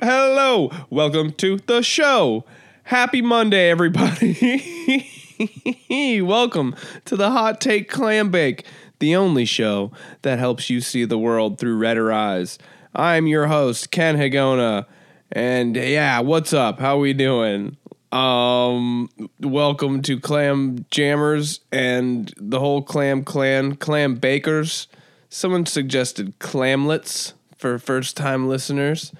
Hello, welcome to the show. Happy Monday, everybody. welcome to the Hot Take Clam Bake, the only show that helps you see the world through redder eyes. I'm your host, Ken Higaonna, and yeah, what's up? How we doing? Um, welcome to Clam Jammers and the whole Clam Clan, Clam Bakers. Someone suggested clamlets for first time listeners.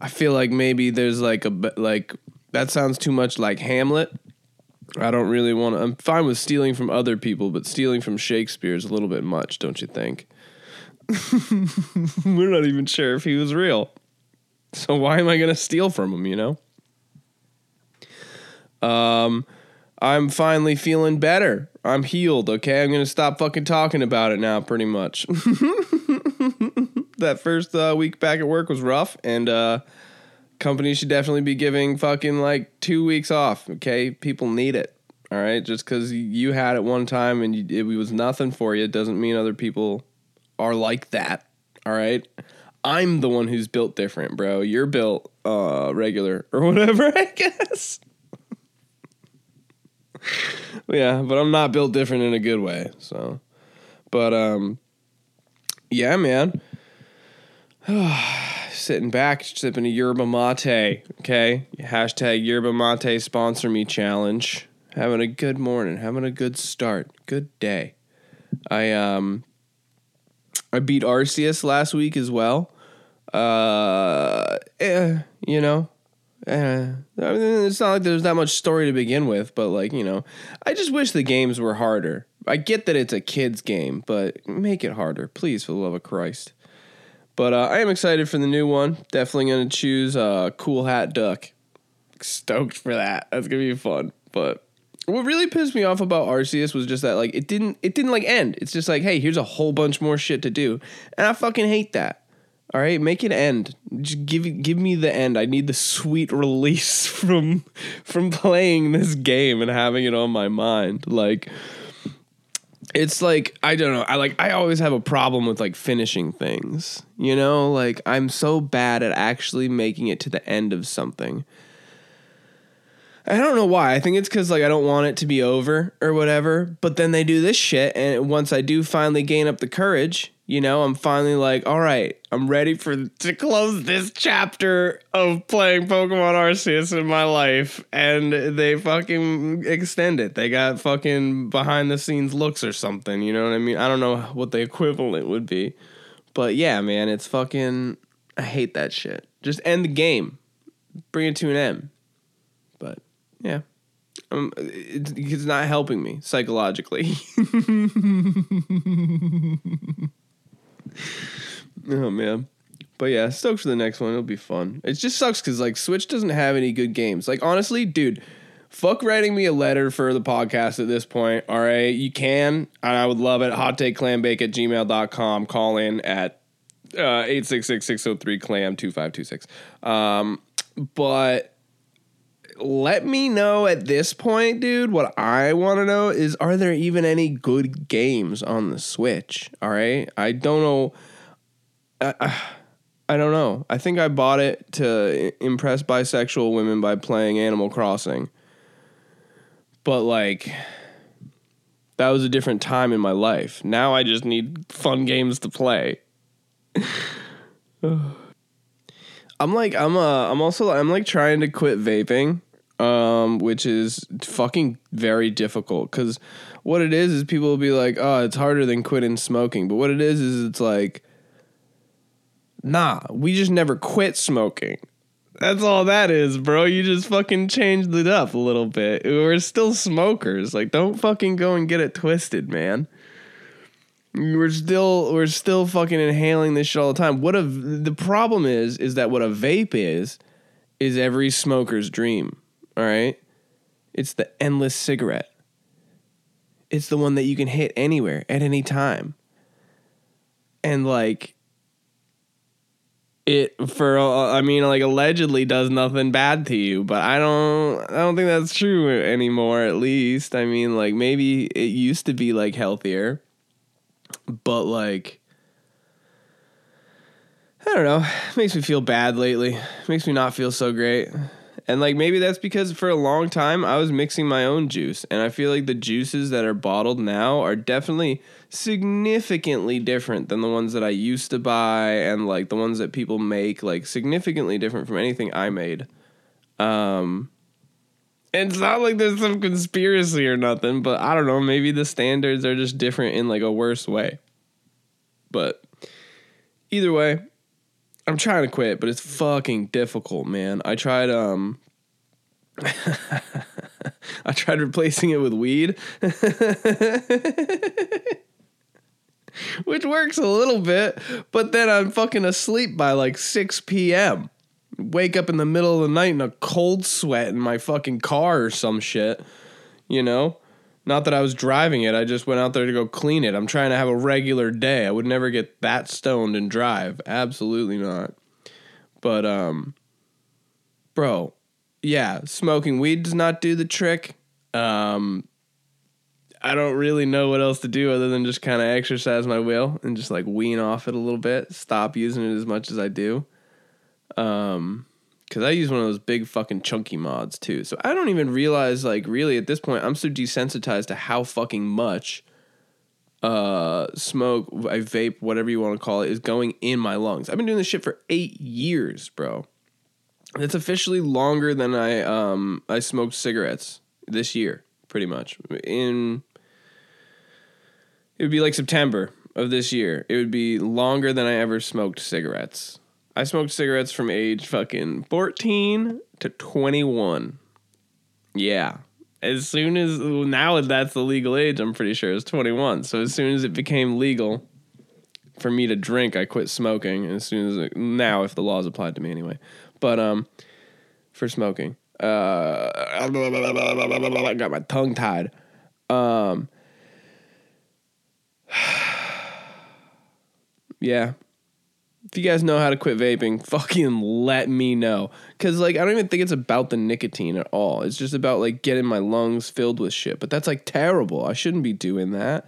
I feel like maybe there's like a like that sounds too much like Hamlet. I don't really want to. I'm fine with stealing from other people, but stealing from Shakespeare is a little bit much, don't you think? We're not even sure if he was real. So why am I going to steal from him, you know? Um I'm finally feeling better. I'm healed, okay? I'm going to stop fucking talking about it now pretty much. that first uh, week back at work was rough and uh companies should definitely be giving fucking like 2 weeks off, okay? People need it. All right? Just cuz you had it one time and you, it was nothing for you doesn't mean other people are like that. All right? I'm the one who's built different, bro. You're built uh regular or whatever, I guess. Yeah, but I'm not built different in a good way. So, but um, yeah, man. Sitting back, sipping a yerba mate. Okay, hashtag yerba mate sponsor me challenge. Having a good morning, having a good start, good day. I um, I beat Arceus last week as well. Uh, eh, you know, eh, I mean, it's not like there's that much story to begin with, but like you know, I just wish the games were harder. I get that it's a kids game, but make it harder, please, for the love of Christ. But uh, I am excited for the new one. Definitely to choose uh, Cool Hat Duck. Stoked for that. That's gonna be fun. But what really pissed me off about Arceus was just that like it didn't it didn't like end. It's just like hey, here's a whole bunch more shit to do, and I fucking hate that. All right, make it end. Just give give me the end. I need the sweet release from from playing this game and having it on my mind. Like it's like I don't know. I like I always have a problem with like finishing things. You know, like I'm so bad at actually making it to the end of something. I don't know why. I think it's because like I don't want it to be over or whatever. But then they do this shit, and once I do finally gain up the courage, you know, I'm finally like, all right, I'm ready for to close this chapter of playing Pokemon Arceus in my life, and they fucking extend it. They got fucking behind the scenes looks or something. You know what I mean? I don't know what the equivalent would be, but yeah, man, it's fucking. I hate that shit. Just end the game, bring it to an end. Yeah. Um, it's, it's not helping me psychologically. oh man. But yeah, stoked for the next one. It'll be fun. It just sucks because like Switch doesn't have any good games. Like honestly, dude, fuck writing me a letter for the podcast at this point. All right, you can, and I would love it. Hot take clambake at gmail.com. Call in at uh 866-603 clam 2526. Um, but let me know at this point, dude. What I want to know is are there even any good games on the Switch? All right. I don't know. I, I don't know. I think I bought it to impress bisexual women by playing Animal Crossing. But like that was a different time in my life. Now I just need fun games to play. I'm like I'm uh I'm also I'm like trying to quit vaping um, which is fucking very difficult because what it is is people will be like, oh, it's harder than quitting smoking. But what it is is it's like, nah, we just never quit smoking. That's all that is, bro. You just fucking changed it up a little bit. We're still smokers. Like, don't fucking go and get it twisted, man. We're still we're still fucking inhaling this shit all the time. What a the problem is is that what a vape is is every smoker's dream. All right. It's the endless cigarette. It's the one that you can hit anywhere at any time. And like it for I mean like allegedly does nothing bad to you, but I don't I don't think that's true anymore at least. I mean like maybe it used to be like healthier, but like I don't know. It makes me feel bad lately. It makes me not feel so great. And like maybe that's because for a long time I was mixing my own juice and I feel like the juices that are bottled now are definitely significantly different than the ones that I used to buy and like the ones that people make like significantly different from anything I made. Um it's not like there's some conspiracy or nothing, but I don't know, maybe the standards are just different in like a worse way. But either way, I'm trying to quit, but it's fucking difficult, man. I tried um I tried replacing it with weed. Which works a little bit, but then I'm fucking asleep by like 6 p.m. Wake up in the middle of the night in a cold sweat in my fucking car or some shit. You know? Not that I was driving it, I just went out there to go clean it. I'm trying to have a regular day. I would never get that stoned and drive. Absolutely not. But um bro, yeah, smoking weed does not do the trick. Um I don't really know what else to do other than just kind of exercise my will and just like wean off it a little bit, stop using it as much as I do. Um cuz I use one of those big fucking chunky mods too. So I don't even realize like really at this point I'm so desensitized to how fucking much uh smoke, I vape, whatever you want to call it is going in my lungs. I've been doing this shit for 8 years, bro. It's officially longer than I um I smoked cigarettes this year, pretty much. In it would be like September of this year. It would be longer than I ever smoked cigarettes. I smoked cigarettes from age fucking 14 to 21. Yeah. As soon as now that's the legal age, I'm pretty sure it's 21. So as soon as it became legal for me to drink, I quit smoking. As soon as it, now, if the laws applied to me anyway, but um, for smoking, uh, I got my tongue tied. Um, yeah. If you guys know how to quit vaping, fucking let me know. Cause like I don't even think it's about the nicotine at all. It's just about like getting my lungs filled with shit. But that's like terrible. I shouldn't be doing that.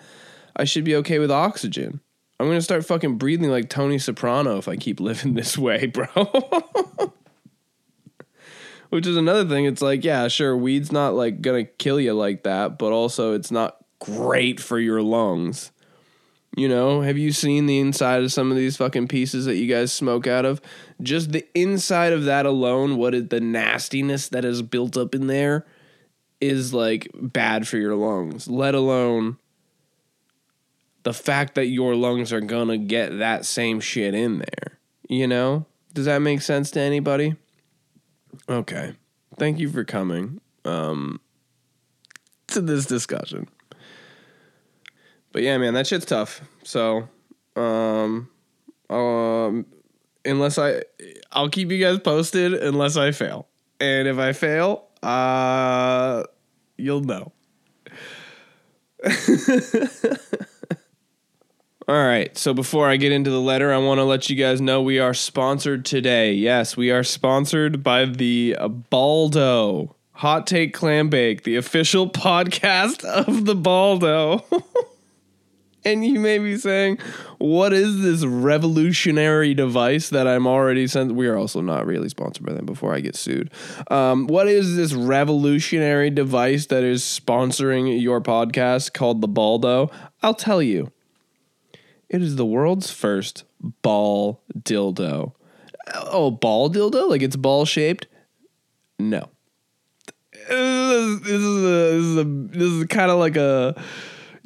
I should be okay with oxygen. I'm gonna start fucking breathing like Tony Soprano if I keep living this way, bro. Which is another thing. It's like, yeah, sure, weed's not like gonna kill you like that, but also it's not great for your lungs. You know, have you seen the inside of some of these fucking pieces that you guys smoke out of? Just the inside of that alone, what is the nastiness that is built up in there is like bad for your lungs, let alone the fact that your lungs are gonna get that same shit in there. You know? Does that make sense to anybody? Okay. Thank you for coming um, to this discussion. But yeah, man, that shit's tough. So, um, um, unless I, I'll keep you guys posted unless I fail. And if I fail, uh, you'll know. All right. So before I get into the letter, I want to let you guys know we are sponsored today. Yes, we are sponsored by the Baldo Hot Take Clam Bake, the official podcast of the Baldo. and you may be saying, "What is this revolutionary device that I'm already sent?" We are also not really sponsored by them. Before I get sued, um, what is this revolutionary device that is sponsoring your podcast called the Baldo? I'll tell you. It is the world's first ball dildo. Oh, ball dildo? Like it's ball shaped? No. This is, a, this is, this is kind of like a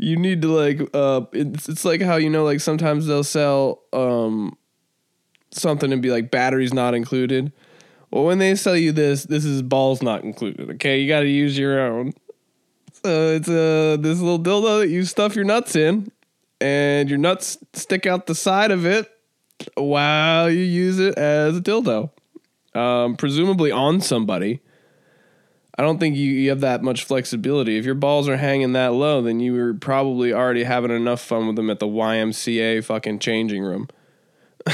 you need to like uh it's, it's like how you know like sometimes they'll sell um something and be like batteries not included well when they sell you this this is balls not included okay you got to use your own so it's a uh, this little dildo that you stuff your nuts in and your nuts stick out the side of it while you use it as a dildo. Um, presumably on somebody. I don't think you, you have that much flexibility. If your balls are hanging that low, then you were probably already having enough fun with them at the YMCA fucking changing room.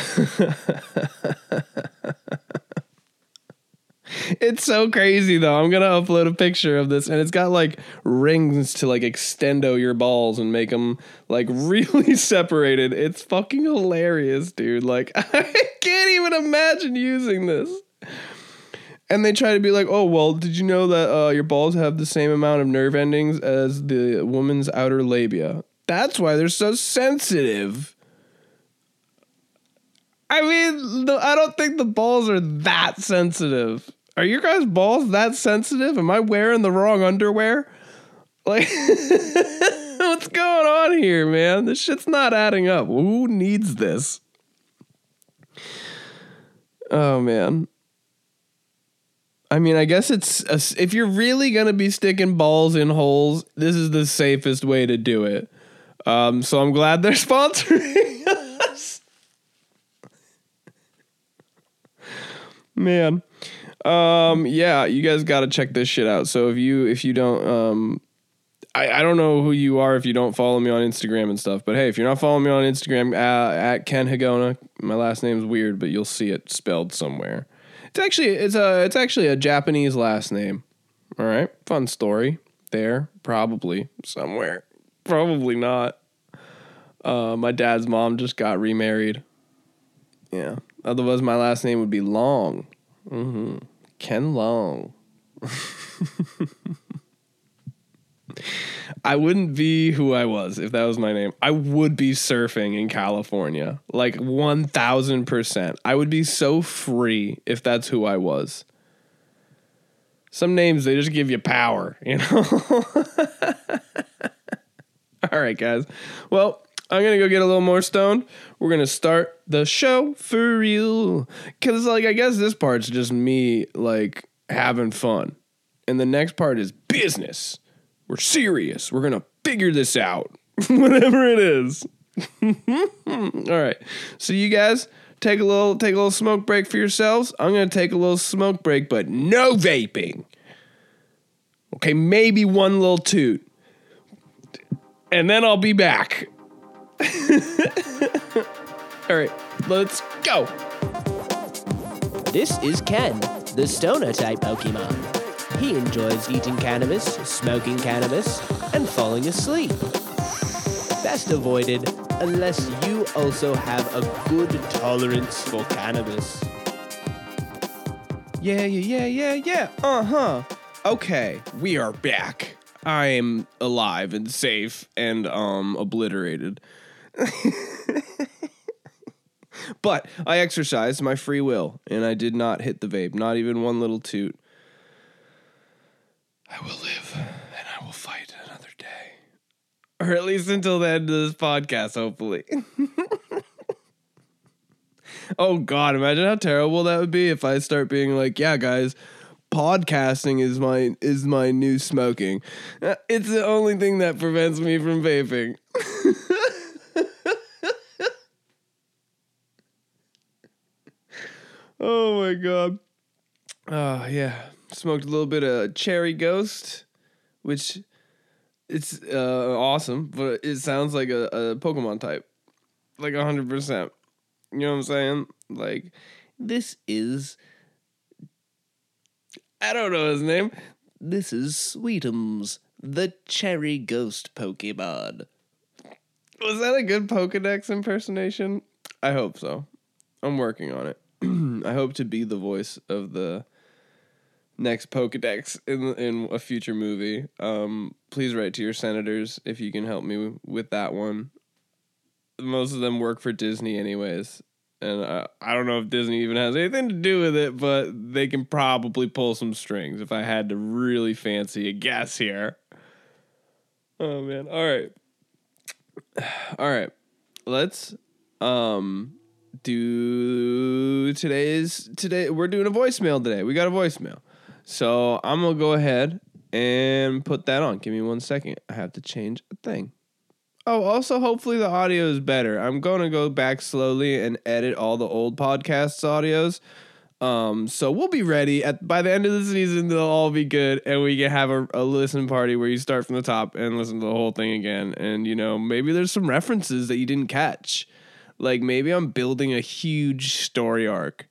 it's so crazy though. I'm gonna upload a picture of this, and it's got like rings to like extendo your balls and make them like really separated. It's fucking hilarious, dude. Like I can't even imagine using this. And they try to be like, oh well, did you know that uh, your balls have the same amount of nerve endings as the woman's outer labia? That's why they're so sensitive. I mean, the, I don't think the balls are that sensitive. Are your guys' balls that sensitive? Am I wearing the wrong underwear? Like, what's going on here, man? This shit's not adding up. Who needs this? Oh, man. I mean, I guess it's a, if you're really gonna be sticking balls in holes, this is the safest way to do it. Um, so I'm glad they're sponsoring us. Man, um, yeah, you guys got to check this shit out. So if you if you don't, um, I I don't know who you are if you don't follow me on Instagram and stuff. But hey, if you're not following me on Instagram uh, at Ken Higaonna, my last name's weird, but you'll see it spelled somewhere. It's actually it's a it's actually a Japanese last name. All right, fun story there. Probably somewhere. Probably not. Uh, my dad's mom just got remarried. Yeah. Otherwise, my last name would be Long. Mm-hmm. Ken Long. I wouldn't be who I was if that was my name. I would be surfing in California. Like 1000%. I would be so free if that's who I was. Some names, they just give you power, you know? All right, guys. Well, I'm to go get a little more stoned. We're to start the show for real. Because, like, I guess this part's just me, like, having fun. And the next part is business. We're serious. We're gonna figure this out, whatever it is. All right. So you guys take a little take a little smoke break for yourselves. I'm gonna take a little smoke break, but no vaping. Okay, maybe one little toot, and then I'll be back. All right, let's go. This is Ken, the stoner type Pokemon. He enjoys eating cannabis, smoking cannabis, and falling asleep. Best avoided unless you also have a good tolerance for cannabis. Yeah, yeah, yeah, yeah, yeah. Uh huh. Okay, we are back. I am alive and safe and um obliterated. but I exercised my free will and I did not hit the vape, not even one little toot. I will live and I will fight another day. Or at least until the end of this podcast, hopefully. oh god, imagine how terrible that would be if I start being like, yeah, guys, podcasting is my is my new smoking. Uh, it's the only thing that prevents me from vaping. oh my god. Oh yeah smoked a little bit of cherry ghost, which it's uh, awesome, but it sounds like a, a Pokemon type, like hundred percent. You know what I'm saying? Like this is. I don't know his name. This is Sweetums, the cherry ghost Pokemon. Was that a good Pokedex impersonation? I hope so. I'm working on it. I hope to be the voice of the next Pokedex in in a future movie. Um, please write to your senators if you can help me with that one. Most of them work for Disney, anyways, and I, I don't know if Disney even has anything to do with it, but they can probably pull some strings if I had to really fancy a guess here. Oh man! All right, all right. Let's um do today's today. We're doing a voicemail today. We got a voicemail. So I'm gonna go ahead and put that on. Give me one second. I have to change a thing. Oh, also, hopefully the audio is better. I'm gonna go back slowly and edit all the old podcasts audios. Um, so we'll be ready at by the end of the season. They'll all be good, and we can have a, a listen party where you start from the top and listen to the whole thing again. And you know, maybe there's some references that you didn't catch. Like maybe I'm building a huge story arc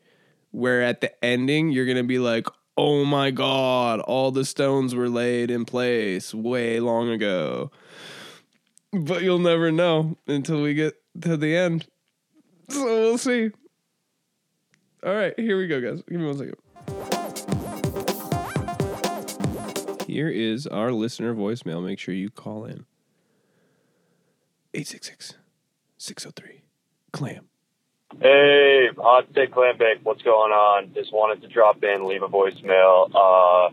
where at the ending you're gonna be like, oh my god, all the stones were laid in place way long ago. But you'll never know until we get to the end. So we'll see. All right, here we go, guys. Give me one second. Here is our listener voicemail. Make sure you call in. 866 603 Clam. Hey, Hot Take Clam Bake, what's going on? Just wanted to drop in, leave a voicemail. Uh,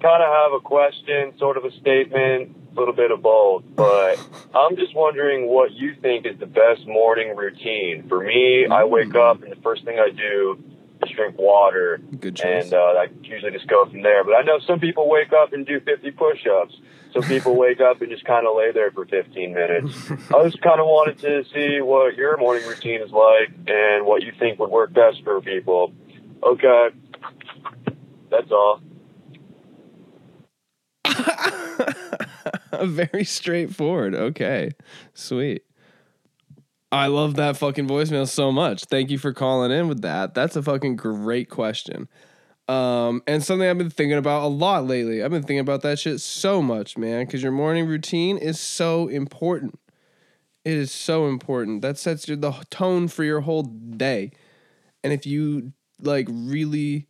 kind of have a question, sort of a statement, a little bit of both, but I'm just wondering what you think is the best morning routine. For me, I wake up and the first thing I do is drink water, Good choice. and uh, I usually just go from there. But I know some people wake up and do 50 push-ups. Some people wake up and just kind of lay there for 15 minutes. I just kind of wanted to see what your morning routine is like and what you think would work best for people. Okay, that's all. Very straightforward. Okay. Sweet. I love that fucking voicemail so much. Thank you for calling in with that. That's a fucking great question. Um, and something I've been thinking about a lot lately. I've been thinking about that shit so much, man, because your morning routine is so important. It is so important. That sets your, the tone for your whole day. And if you like really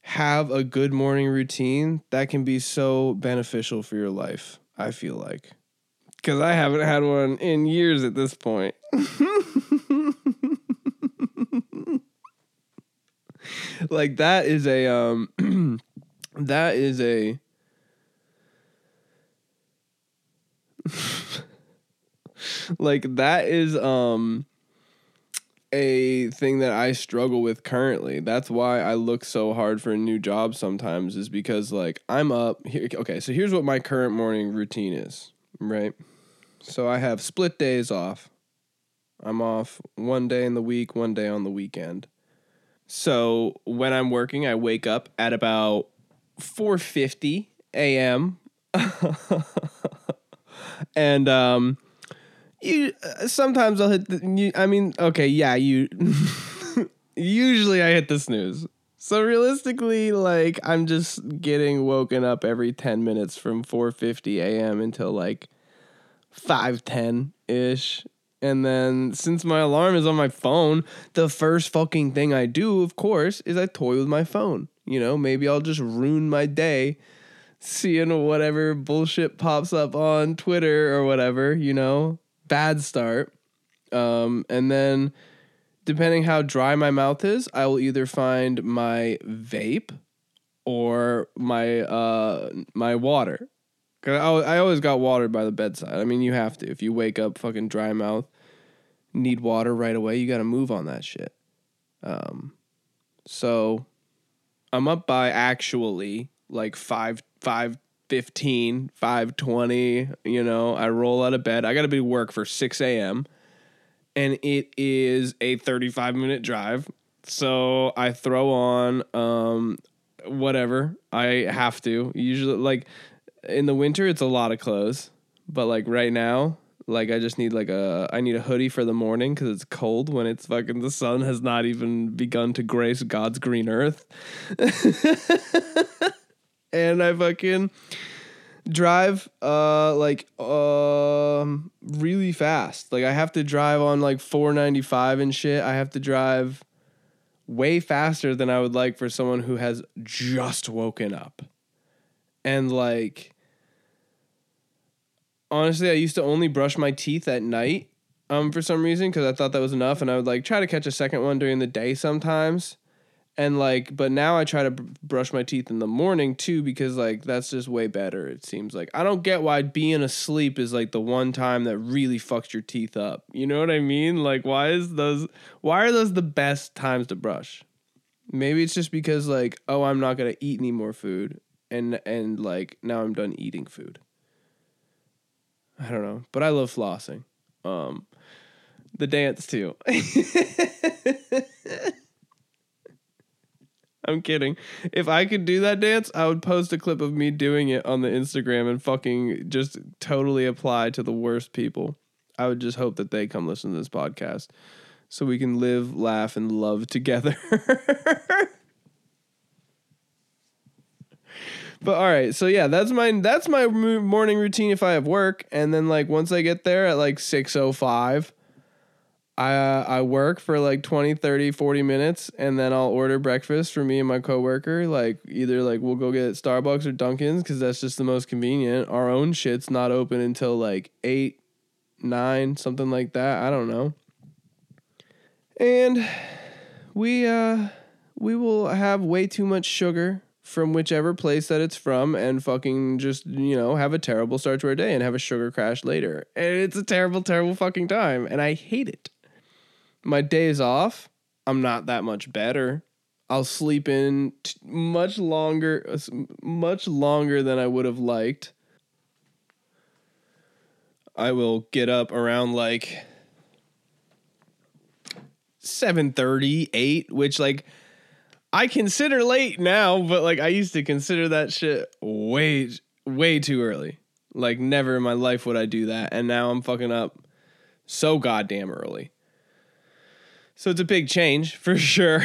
have a good morning routine, that can be so beneficial for your life. I feel like. Because I haven't had one in years at this point. like that is a um that is a like that is um a thing that I struggle with currently. That's why I look so hard for a new job sometimes is because like I'm up here okay, so here's what my current morning routine is, right? So I have split days off. I'm off one day in the week, one day on the weekend. So when I'm working, I wake up at about 4:50 a.m. and um you uh, sometimes I'll hit the you, I mean, okay, yeah, you usually I hit the snooze. So realistically, like I'm just getting woken up every 10 minutes from 4:50 a.m. until like 5:10 ish. And then since my alarm is on my phone, the first fucking thing I do, of course, is I toy with my phone. You know, maybe I'll just ruin my day seeing whatever bullshit pops up on Twitter or whatever, you know. Bad start. Um, and then depending how dry my mouth is, I will either find my vape or my uh my water. Cause I, I always got water by the bedside. I mean, you have to. If you wake up fucking dry mouth, need water right away, you got to move on that shit. Um, so I'm up by actually like five five fifteen, five twenty. You know, I roll out of bed. I got to be work for six a.m. and it is a thirty-five minute drive. So I throw on um whatever I have to. Usually, like in the winter, it's a lot of clothes, but like right now, like I just need like a I need a hoodie for the morning because it's cold when it's fucking the sun has not even begun to grace God's green earth, and I fucking drive uh like um really fast. Like I have to drive on like 495 and shit. I have to drive way faster than I would like for someone who has just woken up. And like honestly, I used to only brush my teeth at night um for some reason cuz I thought that was enough and I would like try to catch a second one during the day sometimes. And like but now I try to br- brush my teeth in the morning too because like that's just way better it seems like. I don't get why being asleep is like the one time that really fucks your teeth up. You know what I mean? Like why is those why are those the best times to brush? Maybe it's just because like oh I'm not to eat any more food and and like now I'm done eating food. I don't know, but I love flossing. Um, the dance too. I'm kidding. If I could do that dance, I would post a clip of me doing it on the Instagram and fucking just totally apply to the worst people. I would just hope that they come listen to this podcast so we can live, laugh, and love together. but all right, so yeah, that's my that's my morning routine if I have work, and then like once I get there at like six oh five, I uh, I work for like 20, 30, 40 minutes, and then I'll order breakfast for me and my coworker. Like either like we'll go get Starbucks or Dunkin's because that's just the most convenient. Our own shit's not open until like eight, nine, something like that. I don't know. And we uh we will have way too much sugar from whichever place that it's from and fucking just, you know, have a terrible start to our day and have a sugar crash later. And it's a terrible, terrible fucking time. And I hate it. My days off, I'm not that much better. I'll sleep in t- much longer, much longer than I would have liked. I will get up around like 7:30, 8, which like I consider late now, but like I used to consider that shit way way too early. Like never in my life would I do that, and now I'm fucking up so goddamn early. So it's a big change for sure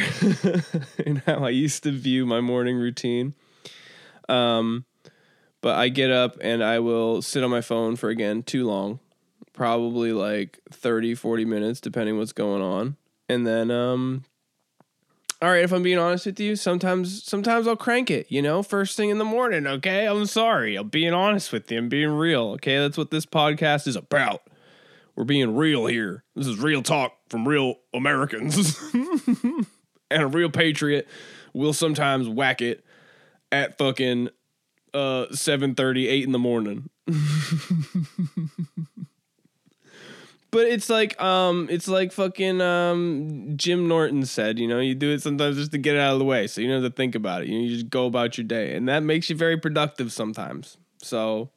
in how I used to view my morning routine. Um, but I get up and I will sit on my phone for again too long, probably like 30, 40 minutes, depending what's going on. And then, um, all right, if I'm being honest with you, sometimes sometimes I'll crank it, you know, first thing in the morning, okay? I'm sorry. I'm being honest with you. I'm being real, okay? That's what this podcast is about. We're being real here. This is real talk from real Americans. and a real patriot will sometimes whack it at fucking uh 7:30 8 in the morning. but it's like um it's like fucking um Jim Norton said, you know, you do it sometimes just to get it out of the way so you don't have to think about it. You, know, you just go about your day and that makes you very productive sometimes. So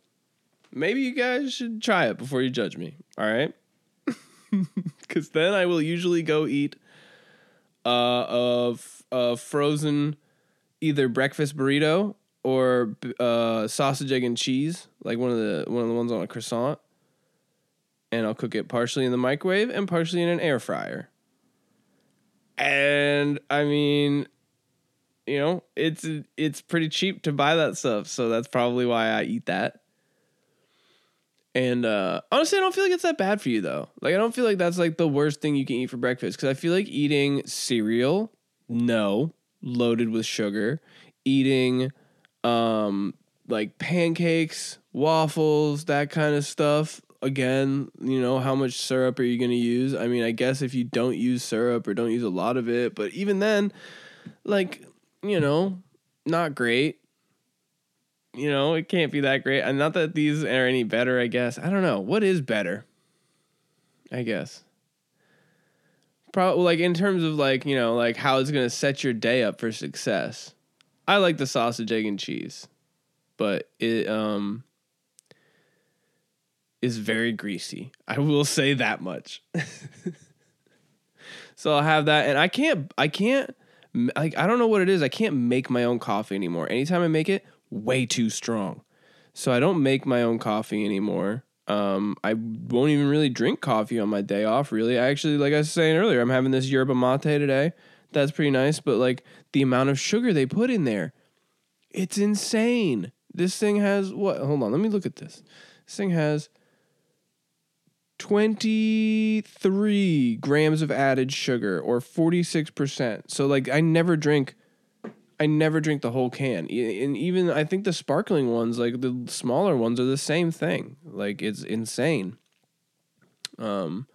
maybe you guys should try it before you judge me. All right? Cuz then I will usually go eat uh of a frozen either breakfast burrito or uh sausage egg and cheese, like one of the one of the ones on a croissant. And I'll cook it partially in the microwave and partially in an air fryer. And I mean, you know, it's it's pretty cheap to buy that stuff, so that's probably why I eat that. And uh, honestly, I don't feel like it's that bad for you though. Like I don't feel like that's like the worst thing you can eat for breakfast because I feel like eating cereal, no, loaded with sugar, eating um like pancakes, waffles, that kind of stuff. Again, you know, how much syrup are you going to use? I mean, I guess if you don't use syrup or don't use a lot of it, but even then, like, you know, not great you know, it can't be that great. And not that these are any better, I guess. I don't know. What is better? I guess. Probably like in terms of like, you know, like how it's gonna set your day up for success. I like the sausage, egg, and cheese. But it um is very greasy. I will say that much. so I'll have that and I can't I can't like I don't know what it is. I can't make my own coffee anymore. Anytime I make it, way too strong. So I don't make my own coffee anymore. Um, I won't even really drink coffee on my day off, really. I actually, like I was saying earlier, I'm having this yerba mate today. That's pretty nice, but like the amount of sugar they put in there, it's insane. This thing has what? Hold on, let me look at this. This thing has 23 grams of added sugar or 46%. So like I never drink I never drink the whole can. And even I think the sparkling ones, like the smaller ones, are the same thing. Like it's insane. Um,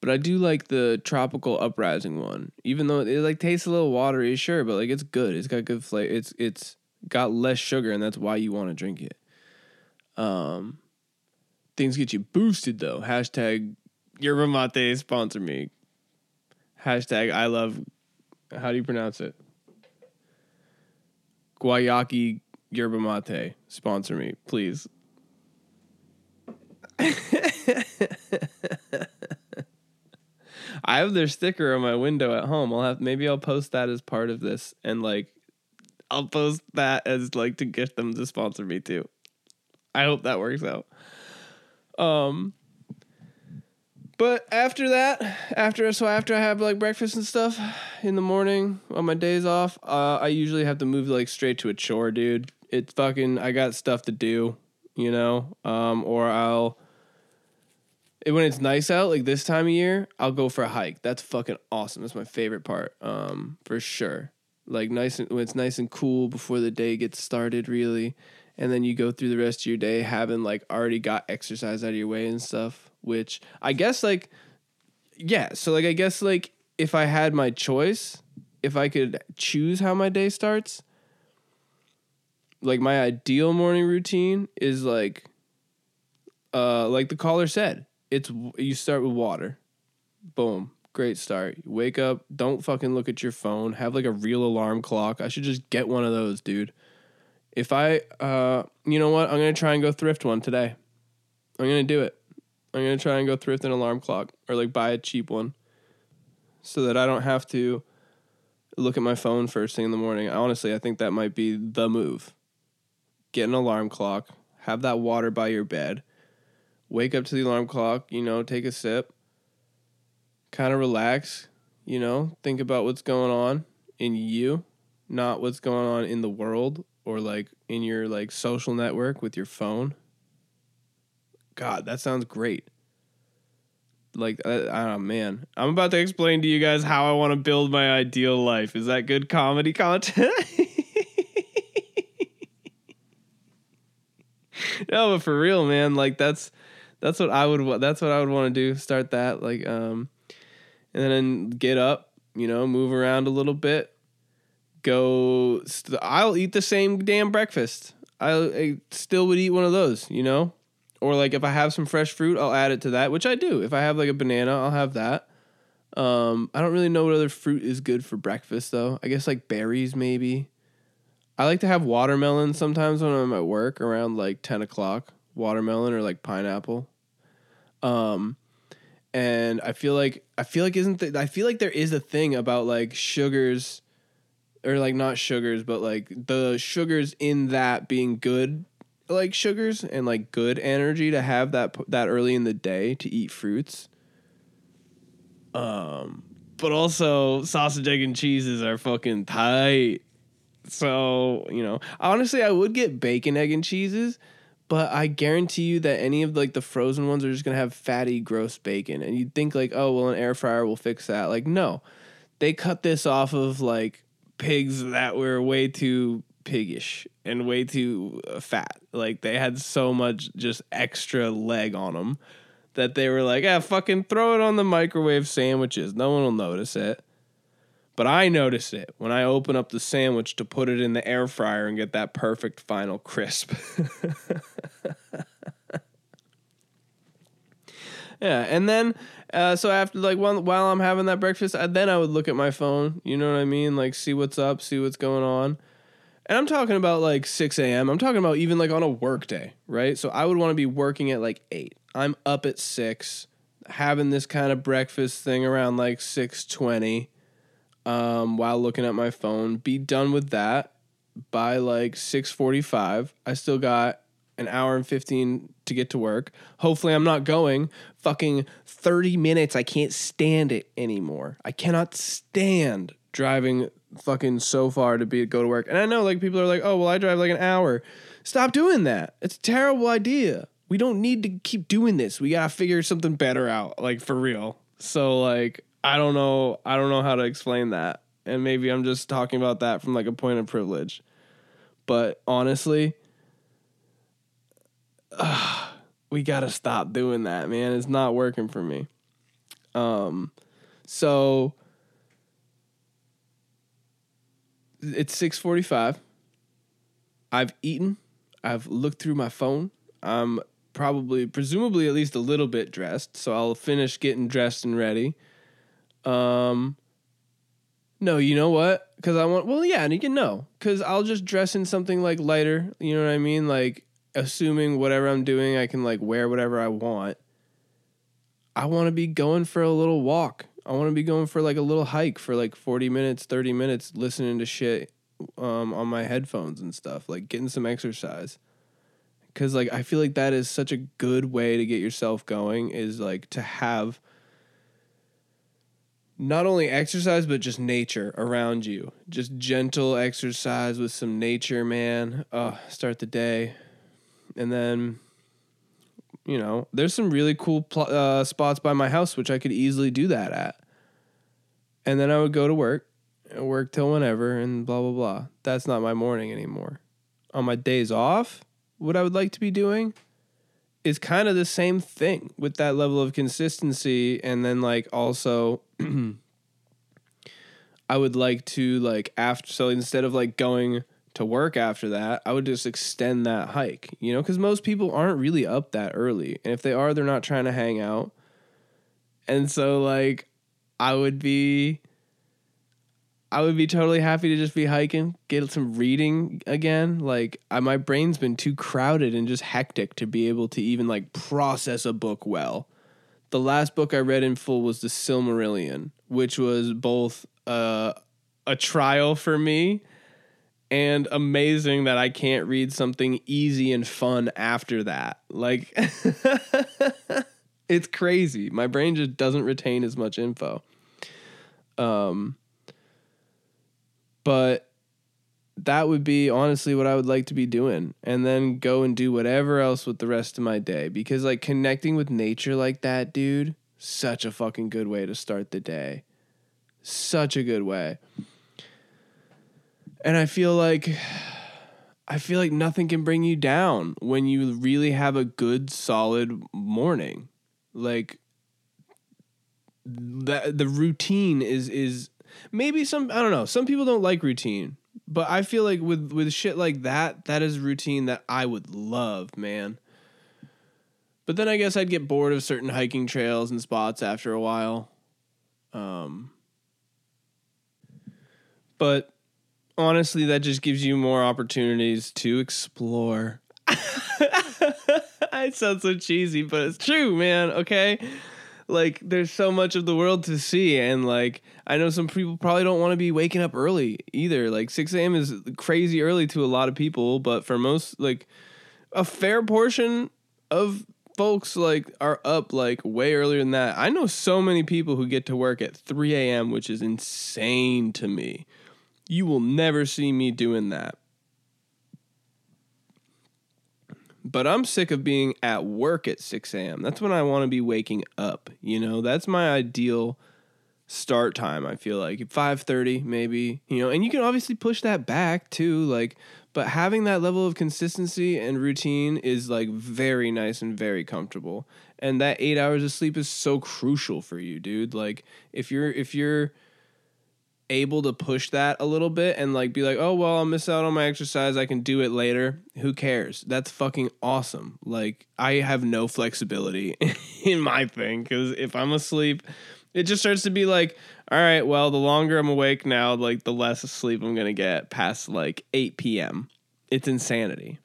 but I do like the tropical uprising one, even though it like tastes a little watery, sure, but like it's good. It's got good flavor. It's it's got less sugar, and that's why you want to drink it. Um, things get you boosted though. Hashtag Yerba Mate sponsor me. Hashtag I love. How do you pronounce it? Guayaki Yerba Mate. Sponsor me, please. I have their sticker on my window at home. I'll have maybe I'll post that as part of this and like I'll post that as like to get them to sponsor me too. I hope that works out. Um but after that, after so after I have like breakfast and stuff in the morning on my days off, uh, I usually have to move like straight to a chore, dude. It's fucking I got stuff to do, you know? Um or I'll it- when it's nice out like this time of year, I'll go for a hike. That's fucking awesome. That's my favorite part. Um for sure. Like nice and when it's nice and cool before the day gets started really. And then you go through the rest of your day having like already got exercise out of your way and stuff, which I guess like yeah, so like I guess like if I had my choice, if I could choose how my day starts, like my ideal morning routine is like uh like the caller said, it's you start with water. Boom. Great start. Wake up, don't fucking look at your phone, have like a real alarm clock. I should just get one of those, dude. If I uh you know what? I'm going to try and go thrift one today. I'm going to do it. I'm going to try and go thrift an alarm clock or like buy a cheap one so that I don't have to look at my phone first thing in the morning. Honestly, I think that might be the move. Get an alarm clock, have that water by your bed, wake up to the alarm clock, you know, take a sip, kind of relax, you know, think about what's going on in you, not what's going on in the world or like in your like social network with your phone. God, that sounds great. Like uh, oh man. I'm about to explain to you guys how i want to build my ideal life. Is that good comedy content? No but for real man. Like that's that's what i would that's what i would want to do. Start that like um and then get up you know move around a little bit go st- i'll eat the same damn breakfast I, I still would eat one of those you know or like if I have some fresh fruit, I'll add it to that, which I do. If I have like a banana, I'll have that. Um, I don't really know what other fruit is good for breakfast though. I guess like berries maybe. I like to have watermelon sometimes when I'm at work around like ten o'clock. Watermelon or like pineapple. Um, and I feel like I feel like isn't th- I feel like there is a thing about like sugars, or like not sugars, but like the sugars in that being good like sugars and like good energy to have that that early in the day to eat fruits. Um, but also sausage, egg, and cheeses are fucking tight. So you know, honestly, I would get bacon, egg, and cheeses, but I guarantee you that any of like the frozen ones are just gonna have fatty, gross bacon, and you'd think like, oh well, an air fryer will fix that. Like, no, they cut this off of like pigs that were way too piggish and way too uh, fat. Like they had so much just extra leg on them that they were like, "Ah, fucking throw it on the microwave sandwiches. No one will notice it." But I notice it when I open up the sandwich to put it in the air fryer and get that perfect final crisp. yeah, and then uh, so after like while, while I'm having that breakfast, I, then I would look at my phone. You know what I mean? Like see what's up, see what's going on. And I'm talking about like 6 a.m. I'm talking about even like on a work day, right? So I would want to be working at like 8. I'm up at 6, having this kind of breakfast thing around like 6:20 um, while looking at my phone. Be done with that by like 6:45. I still got an hour and 15 to get to work. Hopefully I'm not going fucking 30 minutes. I can't stand it anymore. I cannot stand driving fucking so far to be go to work. And I know like people are like, "Oh, well I drive like an hour." Stop doing that. It's a terrible idea. We don't need to keep doing this. We got to figure something better out, like for real. So like I don't know, I don't know how to explain that. And maybe I'm just talking about that from like a point of privilege. But honestly, we got to stop doing that, man. It's not working for me. Um so it's 6:45. I've eaten. I've looked through my phone. I'm probably presumably at least a little bit dressed, so I'll finish getting dressed and ready. Um no, you know what? Cuz I want well, yeah, and you can know cuz I'll just dress in something like lighter, you know what I mean? Like assuming whatever I'm doing, I can like wear whatever I want. I want to be going for a little walk. I want to be going for like a little hike for like 40 minutes, 30 minutes listening to shit um, on my headphones and stuff, like getting some exercise. Cuz like I feel like that is such a good way to get yourself going is like to have not only exercise but just nature around you. Just gentle exercise with some nature, man. Uh, start the day, and then you know, there's some really cool pl- uh, spots by my house which I could easily do that at. And then I would go to work, and work till whenever, and blah blah blah. That's not my morning anymore. On my days off, what I would like to be doing is kind of the same thing with that level of consistency, and then like also. I would like to like after so instead of like going to work after that, I would just extend that hike, you know, because most people aren't really up that early. And if they are, they're not trying to hang out. And so, like, I would be. I would be totally happy to just be hiking, get some reading again. Like I, my brain's been too crowded and just hectic to be able to even like process a book well. The last book I read in full was The Silmarillion, which was both uh, a trial for me and amazing that I can't read something easy and fun after that. Like, it's crazy. My brain just doesn't retain as much info. Um, but that would be honestly what I would like to be doing, and then go and do whatever else with the rest of my day. Because like connecting with nature like that, dude, such a fucking good way to start the day. Such a good way. And I feel like I feel like nothing can bring you down when you really have a good solid morning. Like the the routine is is maybe some I don't know, some people don't like routine, but I feel like with with shit like that, that is routine that I would love, man. But then I guess I'd get bored of certain hiking trails and spots after a while. Um but honestly, that just gives you more opportunities to explore. I sound so cheesy, but it's true, man. Okay. Like, there's so much of the world to see. And, like, I know some people probably don't want to be waking up early either. Like, 6 a.m. is crazy early to a lot of people, but for most, like, a fair portion of folks, like, are up, like, way earlier than that. I know so many people who get to work at 3 a.m., which is insane to me. You will never see me doing that. But I'm sick of being at work at 6 a.m. That's when I want to be waking up. You know, that's my ideal start time. I feel like 5:30 maybe. You know, and you can obviously push that back too. Like, but having that level of consistency and routine is like very nice and very comfortable. And that eight hours of sleep is so crucial for you, dude. Like, if you're if you're able to push that a little bit and like be like, oh well, I'll miss out on my exercise. I can do it later. Who cares? That's fucking awesome. Like I have no flexibility in my thing because if I'm asleep, it just starts to be like, all right, well, the longer I'm awake now, like the less sleep I'm gonna get past like 8 p.m. It's insanity.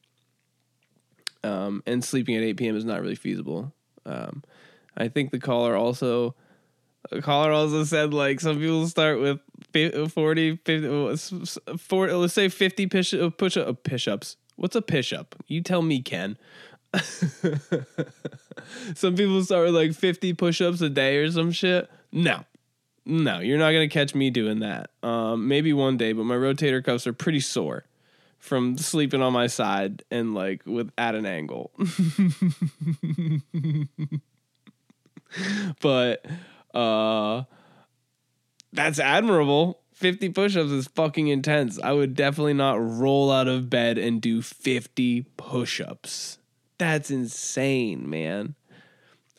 Um, and sleeping at 8 p.m. is not really feasible. Um, I think the caller also caller also said like some people start with 40, 50, 40 let's say 50 push, uh, push, uh, push ups. What's a push up? You tell me, Ken. some people start with like 50 push ups a day or some shit. No. No, you're not going to catch me doing that. Um, maybe one day, but my rotator cuffs are pretty sore from sleeping on my side and like with at an angle. but uh that's admirable. 50 push-ups is fucking intense. I would definitely not roll out of bed and do 50 push-ups. That's insane, man.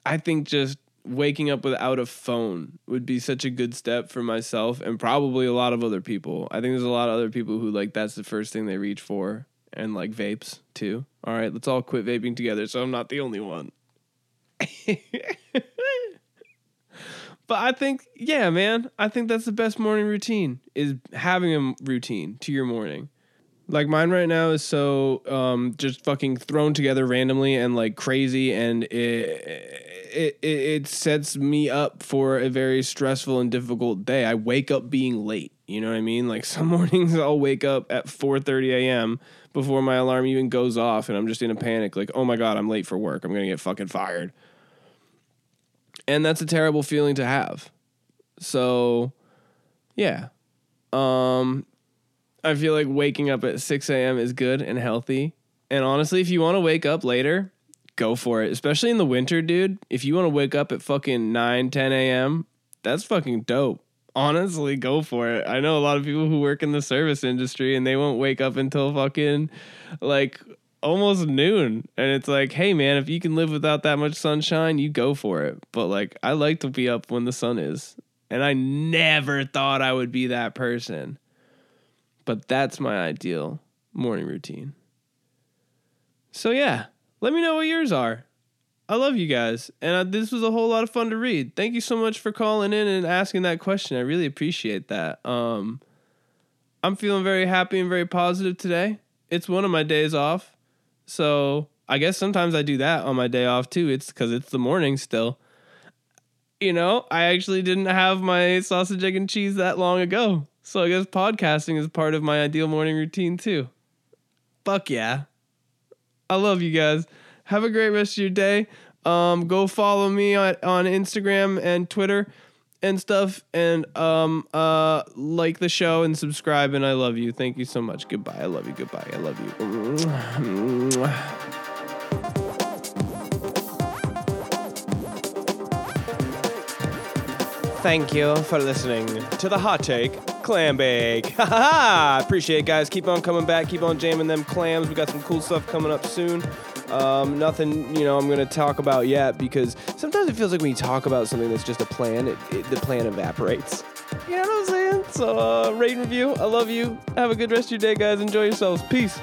I think just waking up without a phone would be such a good step for myself and probably a lot of other people. I think there's a lot of other people who like that's the first thing they reach for and like vapes too. All right, let's all quit vaping together so I'm not the only one. But I think, yeah, man, I think that's the best morning routine is having a routine to your morning. Like mine right now is so um, just fucking thrown together randomly and like crazy, and it, it it sets me up for a very stressful and difficult day. I wake up being late. You know what I mean? Like some mornings I'll wake up at 4:30 a.m. before my alarm even goes off, and I'm just in a panic. Like, oh my god, I'm late for work. I'm gonna get fucking fired and that's a terrible feeling to have. So, yeah. Um, I feel like waking up at 6 a.m. is good and healthy. And honestly, if you want to wake up later, go for it. Especially in the winter, dude. If you want to wake up at fucking 9, 10 a.m., that's fucking dope. Honestly, go for it. I know a lot of people who work in the service industry and they won't wake up until fucking like almost noon. And it's like, hey man, if you can live without that much sunshine, you go for it. But like I like to be up when the sun is. And I never thought I would be that person. But that's my ideal morning routine. So yeah, let me know what yours are. I love you guys, and uh, this was a whole lot of fun to read. Thank you so much for calling in and asking that question. I really appreciate that. Um, I'm feeling very happy and very positive today. It's one of my days off, so I guess sometimes I do that on my day off too. It's because it's the morning still. You know, I actually didn't have my sausage, egg, and cheese that long ago, so I guess podcasting is part of my ideal morning routine too. Fuck yeah. I love you guys. Have a great rest of your day. Um, go follow me on, on Instagram and Twitter and stuff and um uh like the show and subscribe and I love you. Thank you so much. Goodbye. I love you. Goodbye. I love you. Thank you for listening to the Hot Take Clam Bake. Ha ha! Appreciate it, guys. Keep on coming back. Keep on jamming them clams. We got some cool stuff coming up soon. Um, nothing, you know, I'm gonna talk about yet because sometimes it feels like when you talk about something that's just a plan, it, it, the plan evaporates. You know what I'm saying? So, uh, rate and review. I love you. Have a good rest of your day, guys. Enjoy yourselves. Peace.